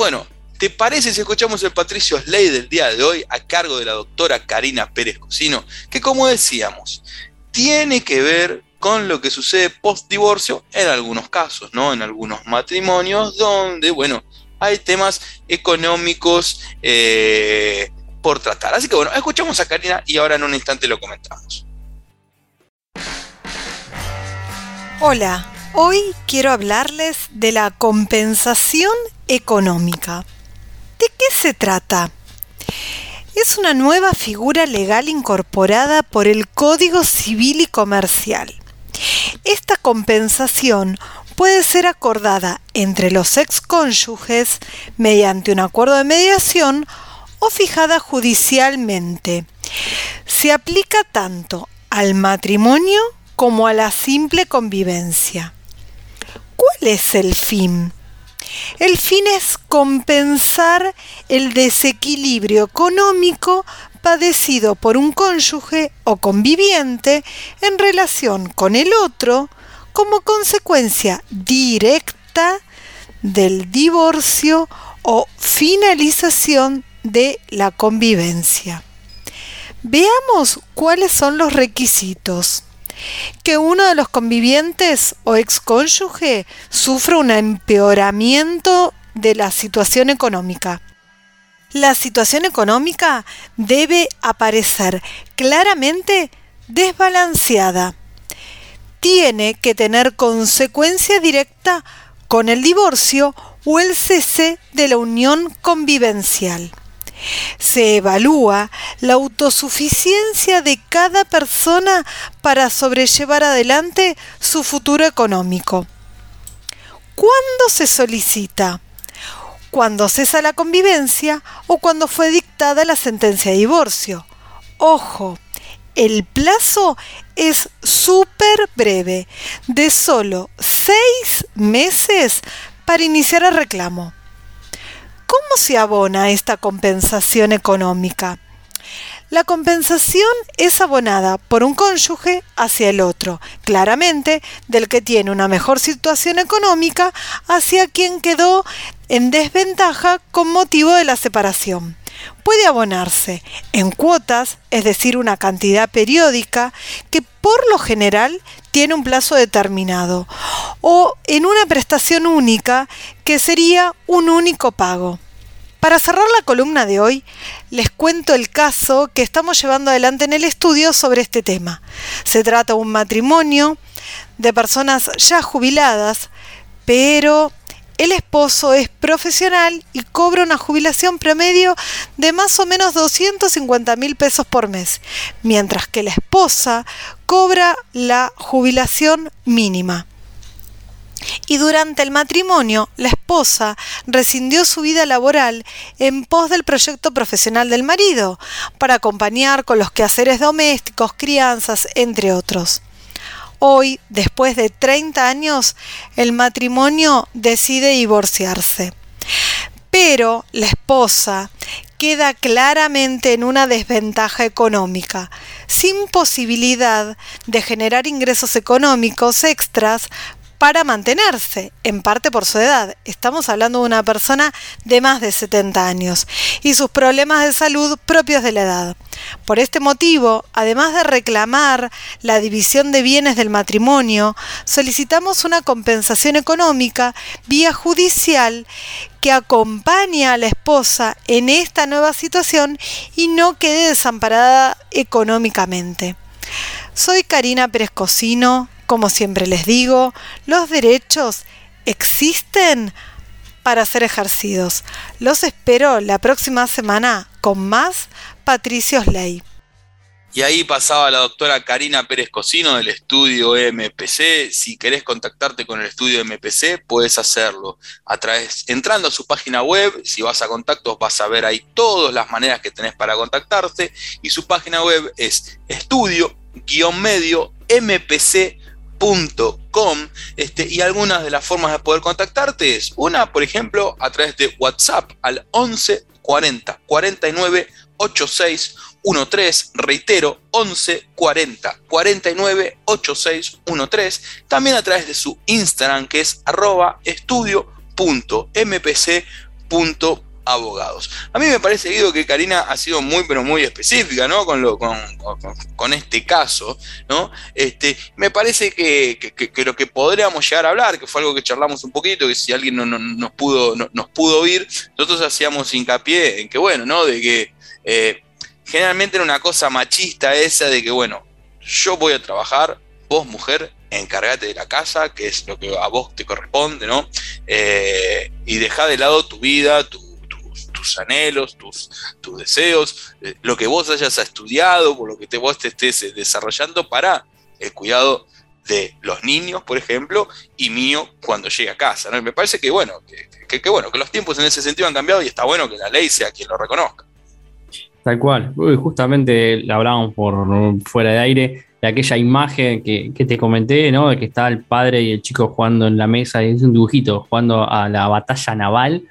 Bueno, ¿te parece si escuchamos el Patricio Slay del día de hoy a cargo de la doctora Karina Pérez Cocino? Que como decíamos, tiene que ver con lo que sucede post divorcio en algunos casos, ¿no? En algunos matrimonios donde, bueno, hay temas económicos eh, por tratar. Así que bueno, escuchamos a Karina y ahora en un instante lo comentamos. Hola, hoy quiero hablarles de la compensación económica. ¿De qué se trata? Es una nueva figura legal incorporada por el Código Civil y Comercial. Esta compensación puede ser acordada entre los excónyuges mediante un acuerdo de mediación o fijada judicialmente. Se aplica tanto al matrimonio como a la simple convivencia. ¿Cuál es el fin? El fin es compensar el desequilibrio económico padecido por un cónyuge o conviviente en relación con el otro como consecuencia directa del divorcio o finalización de la convivencia. Veamos cuáles son los requisitos. Que uno de los convivientes o excónyuge sufra un empeoramiento de la situación económica. La situación económica debe aparecer claramente desbalanceada. Tiene que tener consecuencia directa con el divorcio o el cese de la unión convivencial. Se evalúa la autosuficiencia de cada persona para sobrellevar adelante su futuro económico. ¿Cuándo se solicita? Cuando cesa la convivencia o cuando fue dictada la sentencia de divorcio. Ojo, el plazo es súper breve, de solo seis meses para iniciar el reclamo. ¿Cómo se abona esta compensación económica? La compensación es abonada por un cónyuge hacia el otro, claramente del que tiene una mejor situación económica hacia quien quedó en desventaja con motivo de la separación. Puede abonarse en cuotas, es decir, una cantidad periódica, que por lo general tiene un plazo determinado, o en una prestación única, que sería un único pago. Para cerrar la columna de hoy, les cuento el caso que estamos llevando adelante en el estudio sobre este tema. Se trata de un matrimonio de personas ya jubiladas, pero el esposo es profesional y cobra una jubilación promedio de más o menos 250 mil pesos por mes, mientras que la esposa cobra la jubilación mínima. Y durante el matrimonio, la esposa rescindió su vida laboral en pos del proyecto profesional del marido, para acompañar con los quehaceres domésticos, crianzas, entre otros. Hoy, después de 30 años, el matrimonio decide divorciarse. Pero la esposa queda claramente en una desventaja económica, sin posibilidad de generar ingresos económicos extras para mantenerse, en parte por su edad. Estamos hablando de una persona de más de 70 años y sus problemas de salud propios de la edad. Por este motivo, además de reclamar la división de bienes del matrimonio, solicitamos una compensación económica vía judicial que acompañe a la esposa en esta nueva situación y no quede desamparada económicamente. Soy Karina Pérez Cocino, como siempre les digo, los derechos existen para ser ejercidos. Los espero la próxima semana con más Patricios Ley. Y ahí pasaba la doctora Karina Pérez Cocino del estudio MPC. Si querés contactarte con el estudio MPC, puedes hacerlo a través, entrando a su página web. Si vas a contactos, vas a ver ahí todas las maneras que tenés para contactarte. Y su página web es estudio-medio MPC este, y algunas de las formas de poder contactarte es una, por ejemplo, a través de WhatsApp al 11 40 49 86 13, reitero, 11 40 49 86 13, también a través de su Instagram que es arroba estudio.mpc punto abogados. A mí me parece, Guido, que Karina ha sido muy, pero muy específica, ¿no? Con, lo, con, con, este caso, ¿no? Este, me parece que, que, lo que podríamos llegar a hablar, que fue algo que charlamos un poquito, que si alguien no, nos, pudo, nos pudo oír, nosotros hacíamos hincapié en que, bueno, ¿no? De que eh, generalmente era una cosa machista esa de que, bueno, yo voy a trabajar, vos mujer, encárgate de la casa, que es lo que a vos te corresponde, ¿no? Eh, y deja de lado tu vida, tus, anhelos, tus, tus deseos, eh, lo que vos hayas estudiado, por lo que te, vos te estés eh, desarrollando para el cuidado de los niños, por ejemplo, y mío cuando llegue a casa. ¿no? Y me parece que bueno, que, bueno, que los tiempos en ese sentido han cambiado y está bueno que la ley sea quien lo reconozca. Tal cual. justamente hablábamos por fuera de aire de aquella imagen que, te comenté, ¿no? De que está el padre y el chico jugando en la mesa, es un dibujito, jugando a la batalla naval,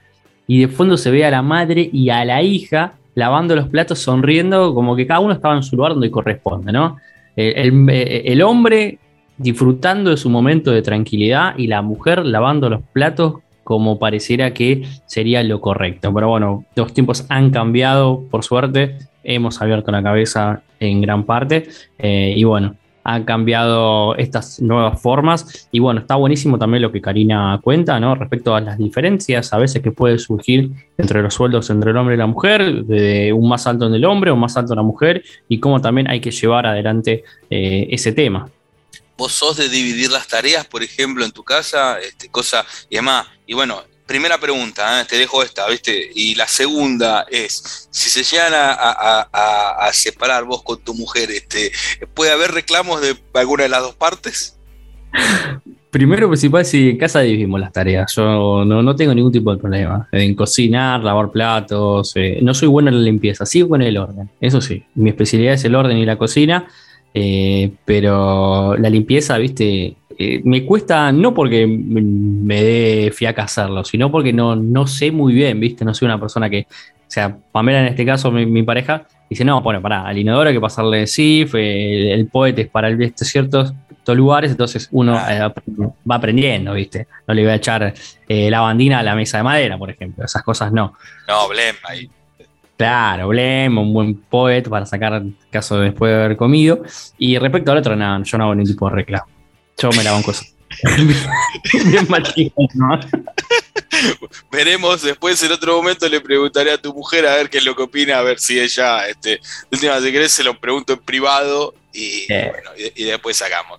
y de fondo se ve a la madre y a la hija lavando los platos, sonriendo, como que cada uno estaba en su lugar donde corresponde, ¿no? El, el hombre disfrutando de su momento de tranquilidad y la mujer lavando los platos como pareciera que sería lo correcto. Pero bueno, los tiempos han cambiado, por suerte, hemos abierto la cabeza en gran parte eh, y bueno, han cambiado estas nuevas formas y bueno, está buenísimo también lo que Karina cuenta, ¿no? Respecto a las diferencias a veces que puede surgir entre los sueldos entre el hombre y la mujer, de un más alto en el hombre o más alto en la mujer y cómo también hay que llevar adelante eh, ese tema vos sos de dividir las tareas, por ejemplo, en tu casa, este, cosa, y además, y bueno, primera pregunta, ¿eh? te dejo esta, ¿viste? Y la segunda es, si se llegan a, separar vos con tu mujer, este, ¿puede haber reclamos de alguna de las dos partes? Primero principal, si en casa dividimos las tareas, yo no, tengo ningún tipo de problema en cocinar, lavar platos, eh, no soy bueno en la limpieza, sí con el orden, eso sí, mi especialidad es el orden y la cocina, eh, pero la limpieza, viste, eh, me cuesta no porque me dé fiaca hacerlo, sino porque no, no sé muy bien, viste, no soy una persona que, o sea, Pamela en este caso, mi, pareja, dice, no, bueno, para, al inodoro hay que pasarle SIF, el, el poete es para el, ciertos lugares, entonces uno eh, va aprendiendo, ¿viste? No le voy a echar la bandina a la mesa de madera, por ejemplo, esas cosas no. No, blem, ahí Claro, Blem, un buen poet para sacar caso después de haber comido. Y respecto al otro, nada, yo no hago ningún tipo de reclamo. Yo me la banco Bien ¿no? Veremos después en otro momento le preguntaré a tu mujer a ver qué es lo que opina, a ver si ella, este, última si querés se lo pregunto en privado y, bueno, y, después sacamos.